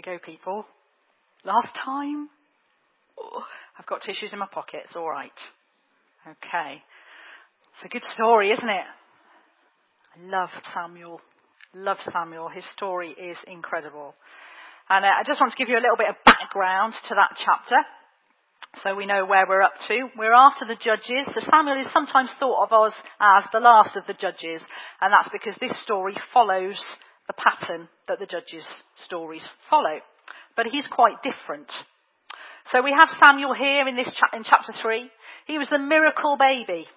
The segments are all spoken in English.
we go, people. Last time. Oh, I've got tissues in my pocket. It's all right. Okay. It's a good story, isn't it? I love Samuel. Love Samuel. His story is incredible. And uh, I just want to give you a little bit of background to that chapter so we know where we're up to. We're after the judges. So Samuel is sometimes thought of as, as the last of the judges, and that's because this story follows the pattern that the judges' stories follow. But he's quite different. So we have Samuel here in this cha- in chapter three. He was the miracle baby.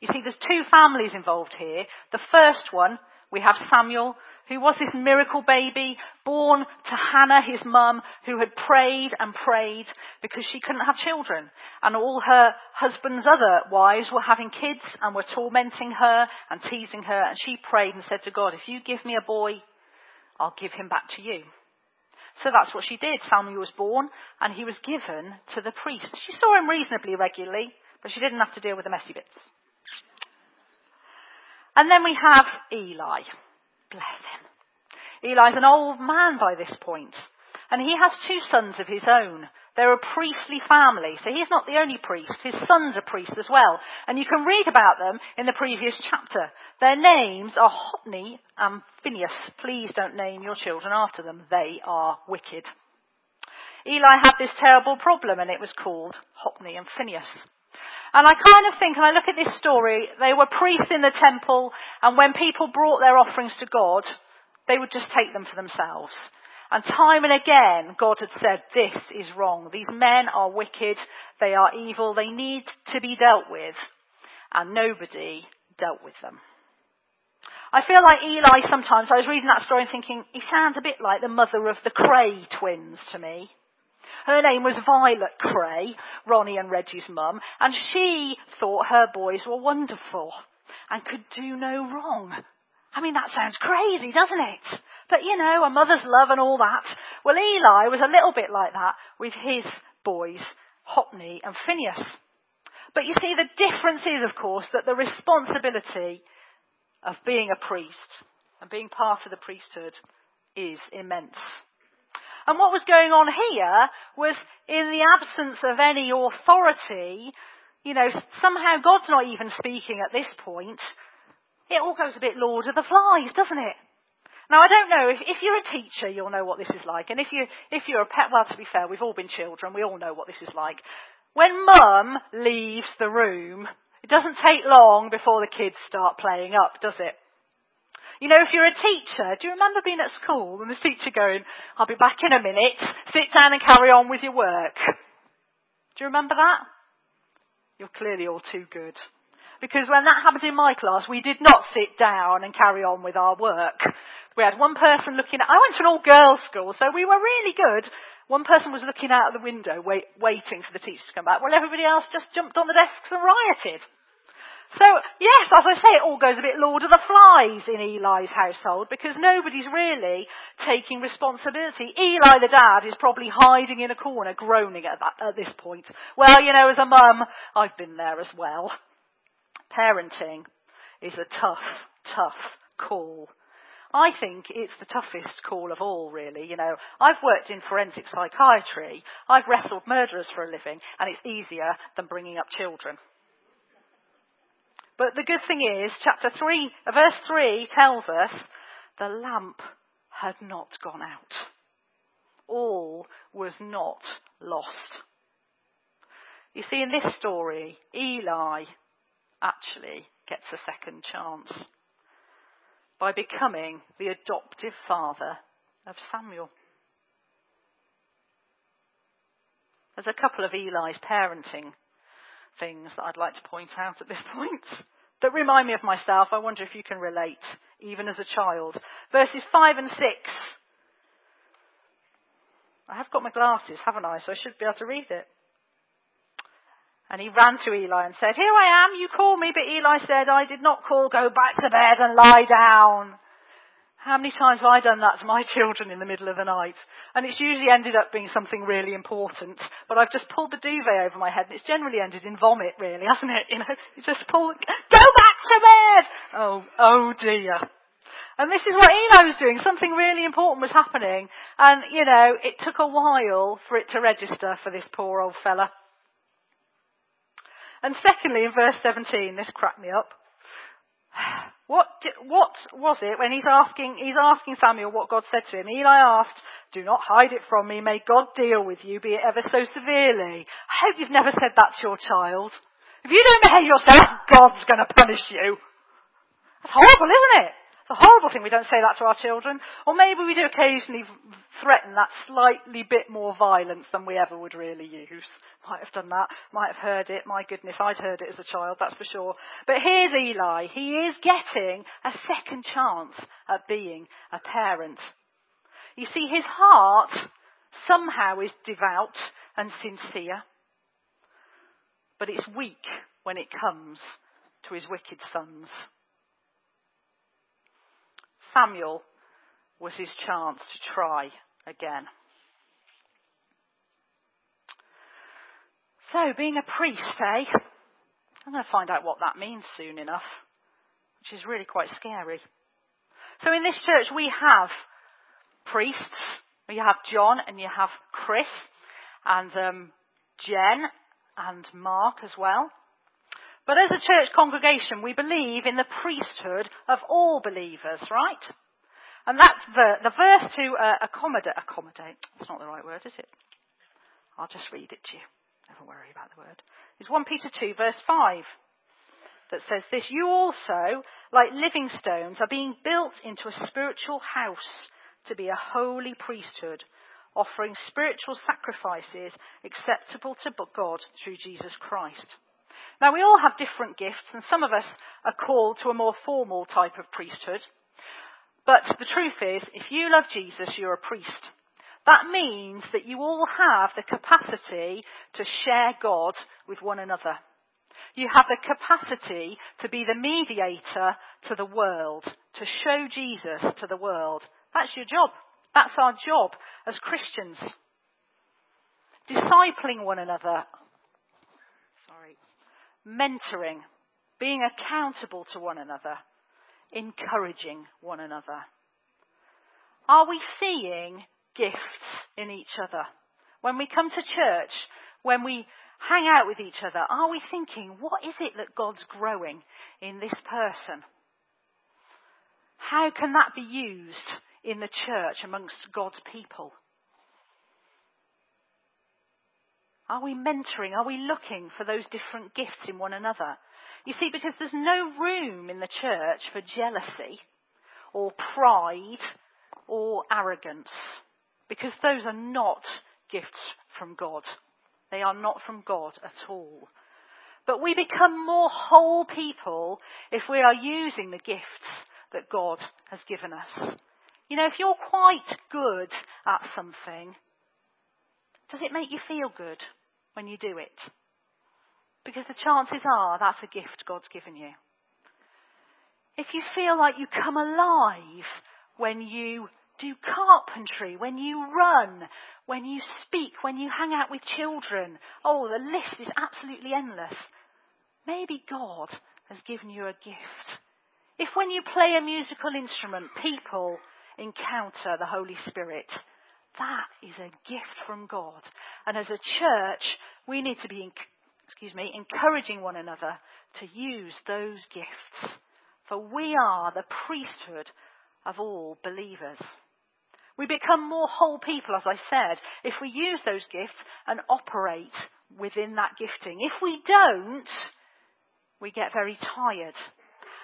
You see, there's two families involved here. The first one, we have Samuel, who was this miracle baby born to Hannah, his mum, who had prayed and prayed because she couldn't have children. And all her husband's other wives were having kids and were tormenting her and teasing her. And she prayed and said to God, if you give me a boy, I'll give him back to you. So that's what she did. Samuel was born and he was given to the priest. She saw him reasonably regularly, but she didn't have to deal with the messy bits. And then we have Eli. Bless him. Eli's an old man by this point, and he has two sons of his own. They're a priestly family, so he's not the only priest. His sons are priests as well, and you can read about them in the previous chapter. Their names are Hophni and Phineas. Please don't name your children after them. They are wicked. Eli had this terrible problem, and it was called Hophni and Phineas. And I kind of think, and I look at this story, they were priests in the temple, and when people brought their offerings to God, they would just take them for themselves. And time and again, God had said, this is wrong. These men are wicked. They are evil. They need to be dealt with. And nobody dealt with them. I feel like Eli sometimes, I was reading that story and thinking, he sounds a bit like the mother of the Kray twins to me. Her name was Violet Kray, Ronnie and Reggie's mum, and she thought her boys were wonderful and could do no wrong. I mean, that sounds crazy, doesn't it? But you know, a mother's love and all that. Well, Eli was a little bit like that with his boys, Hophni and Phineas. But you see, the difference is, of course, that the responsibility of being a priest and being part of the priesthood is immense. And what was going on here was in the absence of any authority, you know, somehow God's not even speaking at this point. It all goes a bit Lord of the Flies, doesn't it? Now I don't know, if, if you're a teacher, you'll know what this is like. And if you, if you're a pet, well to be fair, we've all been children, we all know what this is like. When mum leaves the room, it doesn't take long before the kids start playing up, does it? You know, if you're a teacher, do you remember being at school and the teacher going, I'll be back in a minute, sit down and carry on with your work? Do you remember that? You're clearly all too good. Because when that happened in my class, we did not sit down and carry on with our work. We had one person looking at, I went to an all girls school, so we were really good. One person was looking out of the window, wait, waiting for the teacher to come back, while everybody else just jumped on the desks and rioted. So, yes, as I say, it all goes a bit Lord of the Flies in Eli's household because nobody's really taking responsibility. Eli, the dad, is probably hiding in a corner, groaning at, that, at this point. Well, you know, as a mum, I've been there as well. Parenting is a tough, tough call. I think it's the toughest call of all, really. You know, I've worked in forensic psychiatry. I've wrestled murderers for a living, and it's easier than bringing up children. But the good thing is, chapter 3, verse 3 tells us the lamp had not gone out. All was not lost. You see, in this story, Eli actually gets a second chance by becoming the adoptive father of Samuel. There's a couple of Eli's parenting things that I'd like to point out at this point that remind me of myself. I wonder if you can relate, even as a child. Verses 5 and 6. I have got my glasses, haven't I? So I should be able to read it. And he ran to Eli and said, Here I am, you call me. But Eli said, I did not call, go back to bed and lie down. How many times have I done that to my children in the middle of the night? And it's usually ended up being something really important. But I've just pulled the duvet over my head and it's generally ended in vomit, really, hasn't it? You know, you just pull, go back to bed! Oh, oh dear. And this is what Eli was doing. Something really important was happening. And, you know, it took a while for it to register for this poor old fella. And secondly, in verse 17, this cracked me up. What, what was it when he's asking, he's asking Samuel what God said to him? Eli asked, do not hide it from me. May God deal with you, be it ever so severely. I hope you've never said that to your child. If you don't behave yourself, God's going to punish you. That's horrible, isn't it? A horrible thing we don't say that to our children. Or maybe we do occasionally threaten that slightly bit more violence than we ever would really use. Might have done that. Might have heard it. My goodness, I'd heard it as a child, that's for sure. But here's Eli. He is getting a second chance at being a parent. You see, his heart somehow is devout and sincere. But it's weak when it comes to his wicked sons. Samuel was his chance to try again. So, being a priest, eh? I'm going to find out what that means soon enough, which is really quite scary. So, in this church, we have priests. You have John and you have Chris and um, Jen and Mark as well. But as a church congregation, we believe in the priesthood of all believers, right? And that's the, the verse to uh, accommodate, accommodate, that's not the right word, is it? I'll just read it to you. Never worry about the word. It's 1 Peter 2 verse 5 that says this, you also, like living stones, are being built into a spiritual house to be a holy priesthood, offering spiritual sacrifices acceptable to God through Jesus Christ. Now, we all have different gifts, and some of us are called to a more formal type of priesthood. But the truth is, if you love Jesus, you're a priest. That means that you all have the capacity to share God with one another. You have the capacity to be the mediator to the world, to show Jesus to the world. That's your job. That's our job as Christians. Discipling one another mentoring, being accountable to one another, encouraging one another? Are we seeing gifts in each other? When we come to church, when we hang out with each other, are we thinking, what is it that God's growing in this person? How can that be used in the church amongst God's people? Are we mentoring? Are we looking for those different gifts in one another? You see, because there's no room in the church for jealousy or pride or arrogance, because those are not gifts from God. They are not from God at all. But we become more whole people if we are using the gifts that God has given us. You know, if you're quite good at something, does it make you feel good? When you do it. Because the chances are that's a gift God's given you. If you feel like you come alive when you do carpentry, when you run, when you speak, when you hang out with children, oh, the list is absolutely endless. Maybe God has given you a gift. If when you play a musical instrument, people encounter the Holy Spirit, that is a gift from God. And as a church, we need to be, excuse me, encouraging one another to use those gifts. For we are the priesthood of all believers. We become more whole people, as I said, if we use those gifts and operate within that gifting. If we don't, we get very tired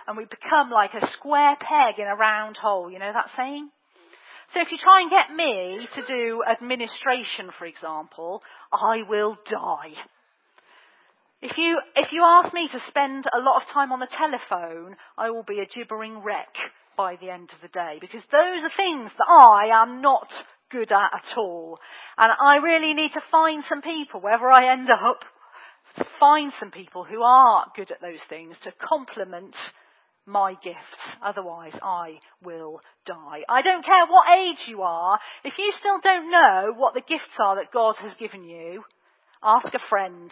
and we become like a square peg in a round hole. You know that saying? So if you try and get me to do administration, for example, I will die. If you, if you ask me to spend a lot of time on the telephone, I will be a gibbering wreck by the end of the day because those are things that I am not good at at all. And I really need to find some people, wherever I end up, find some people who are good at those things to complement my gifts. Otherwise, I will die. I don't care what age you are. If you still don't know what the gifts are that God has given you, ask a friend.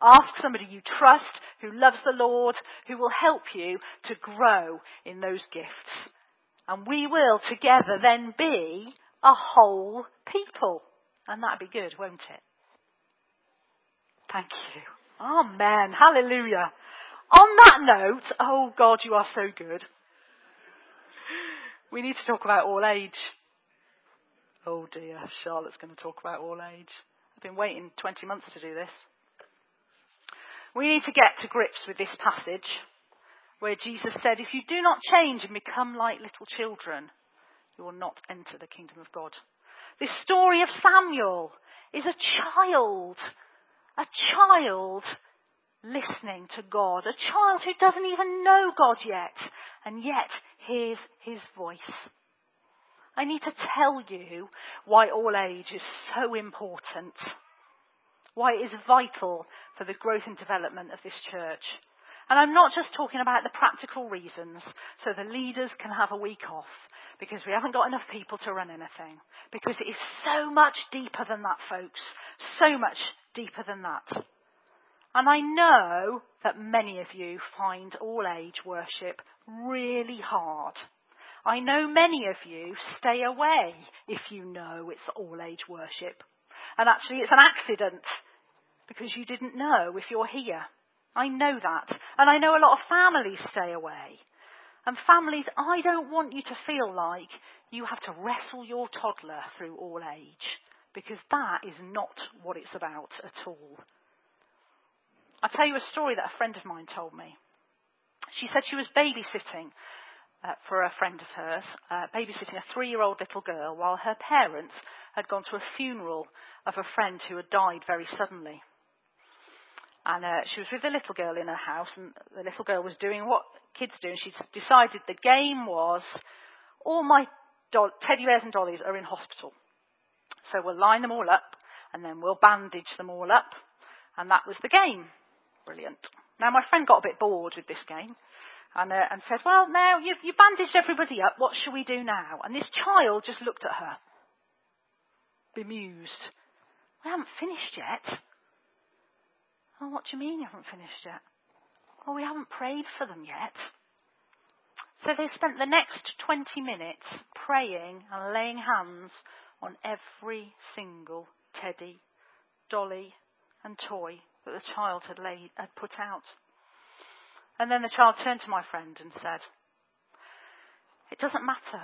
Ask somebody you trust, who loves the Lord, who will help you to grow in those gifts. And we will together then be a whole people. And that'd be good, won't it? Thank you. Amen. Hallelujah. On that note, oh God, you are so good. We need to talk about all age. Oh dear, Charlotte's going to talk about all age. I've been waiting 20 months to do this. We need to get to grips with this passage where Jesus said, If you do not change and become like little children, you will not enter the kingdom of God. This story of Samuel is a child, a child listening to God, a child who doesn't even know God yet, and yet hears his voice. I need to tell you why all age is so important, why it is vital for the growth and development of this church. And I'm not just talking about the practical reasons, so the leaders can have a week off, because we haven't got enough people to run anything. Because it is so much deeper than that, folks. So much deeper than that. And I know that many of you find all age worship really hard. I know many of you stay away if you know it's all age worship. And actually it's an accident because you didn't know if you're here. I know that. And I know a lot of families stay away. And families, I don't want you to feel like you have to wrestle your toddler through all age because that is not what it's about at all. I'll tell you a story that a friend of mine told me. She said she was babysitting uh, for a friend of hers, uh, babysitting a three year old little girl while her parents had gone to a funeral of a friend who had died very suddenly. And uh, she was with the little girl in her house, and the little girl was doing what kids do, and she decided the game was all my do- teddy bears and dollies are in hospital. So we'll line them all up, and then we'll bandage them all up, and that was the game. Brilliant. Now, my friend got a bit bored with this game and, uh, and said, Well, now you've, you've bandaged everybody up. What shall we do now? And this child just looked at her, bemused. We haven't finished yet. Oh, what do you mean you haven't finished yet? Well, we haven't prayed for them yet. So they spent the next 20 minutes praying and laying hands on every single teddy, dolly, and toy that the child had, laid, had put out. And then the child turned to my friend and said, It doesn't matter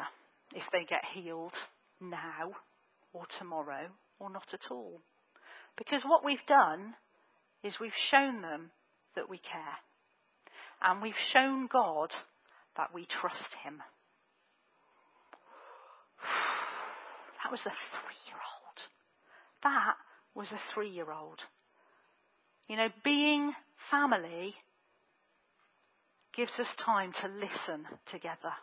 if they get healed now or tomorrow or not at all. Because what we've done is we've shown them that we care. And we've shown God that we trust Him. That was a three year old. That was a three year old. You know, being family gives us time to listen together,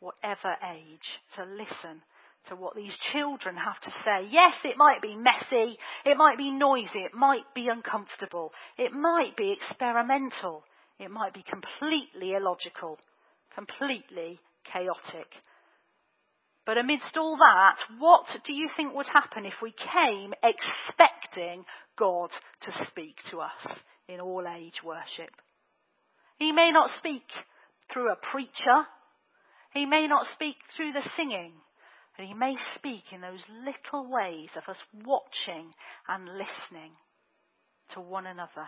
whatever age, to listen to what these children have to say. Yes, it might be messy, it might be noisy, it might be uncomfortable, it might be experimental, it might be completely illogical, completely chaotic. But amidst all that, what do you think would happen if we came expecting God to speak to us in all age worship? He may not speak through a preacher. He may not speak through the singing. But he may speak in those little ways of us watching and listening to one another.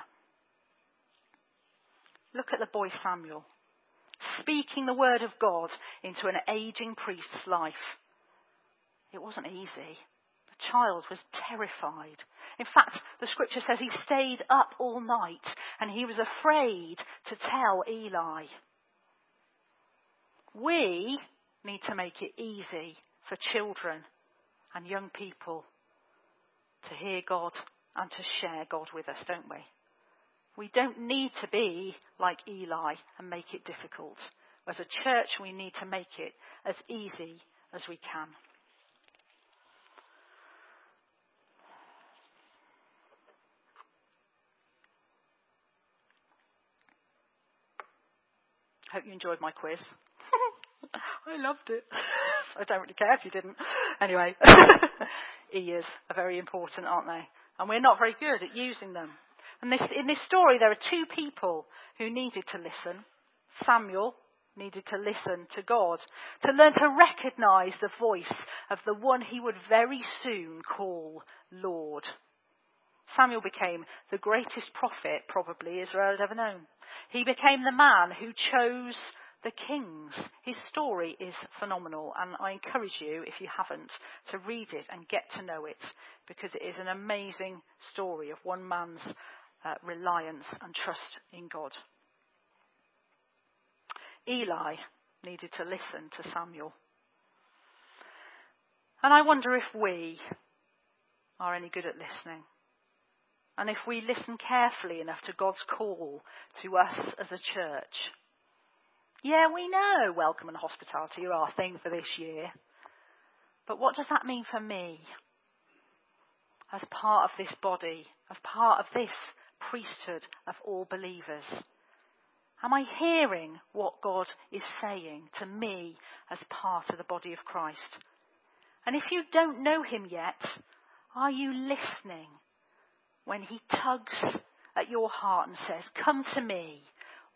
Look at the boy Samuel speaking the word of God into an aging priest's life. It wasn't easy. The child was terrified. In fact, the scripture says he stayed up all night and he was afraid to tell Eli. We need to make it easy for children and young people to hear God and to share God with us, don't we? We don't need to be like Eli and make it difficult. As a church, we need to make it as easy as we can. Hope you enjoyed my quiz. I loved it. I don't really care if you didn't. Anyway, ears are very important, aren't they? And we're not very good at using them. And this, in this story, there are two people who needed to listen Samuel, needed to listen to God, to learn to recognize the voice of the one he would very soon call Lord. Samuel became the greatest prophet probably Israel had ever known. He became the man who chose the kings. His story is phenomenal, and I encourage you, if you haven't, to read it and get to know it, because it is an amazing story of one man's uh, reliance and trust in God. Eli needed to listen to Samuel. And I wonder if we are any good at listening. And if we listen carefully enough to God's call to us as a church. Yeah, we know welcome and hospitality are our thing for this year. But what does that mean for me? As part of this body, as part of this priesthood of all believers. Am I hearing what God is saying to me as part of the body of Christ? And if you don't know Him yet, are you listening when He tugs at your heart and says, Come to me,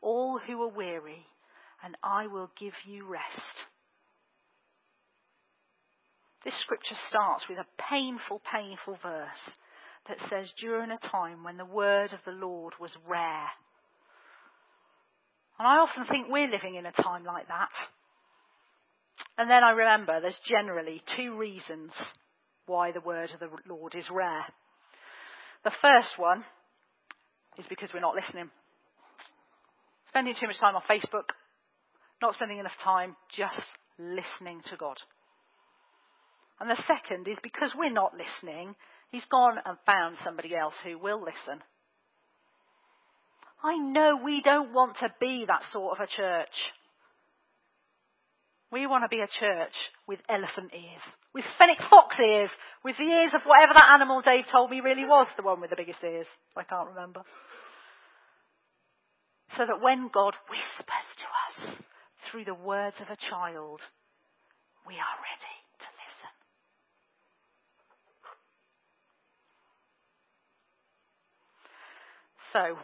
all who are weary, and I will give you rest? This scripture starts with a painful, painful verse that says, During a time when the word of the Lord was rare and I often think we're living in a time like that. And then I remember there's generally two reasons why the word of the Lord is rare. The first one is because we're not listening. Spending too much time on Facebook, not spending enough time just listening to God. And the second is because we're not listening, He's gone and found somebody else who will listen. I know we don't want to be that sort of a church. We want to be a church with elephant ears, with fennec fox ears, with the ears of whatever that animal Dave told me really was the one with the biggest ears. I can't remember. So that when God whispers to us through the words of a child, we are ready to listen. So,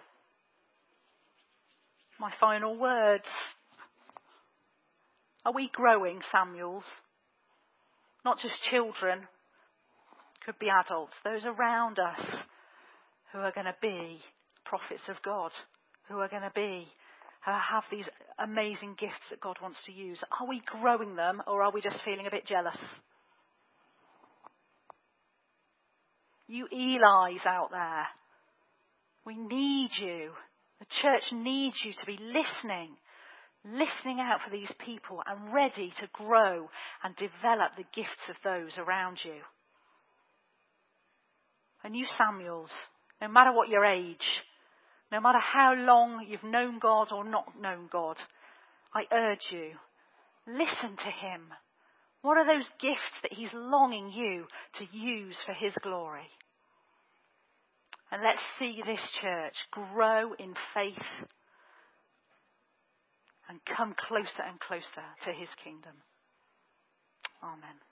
my final words. Are we growing, Samuels? Not just children, could be adults, those around us who are going to be prophets of God, who are going to be, who have these amazing gifts that God wants to use. Are we growing them or are we just feeling a bit jealous? You Eli's out there, we need you the church needs you to be listening, listening out for these people and ready to grow and develop the gifts of those around you. And you Samuels, no matter what your age, no matter how long you've known God or not known God, I urge you, listen to Him. What are those gifts that He's longing you to use for His glory? And let's see this church grow in faith and come closer and closer to his kingdom. Amen.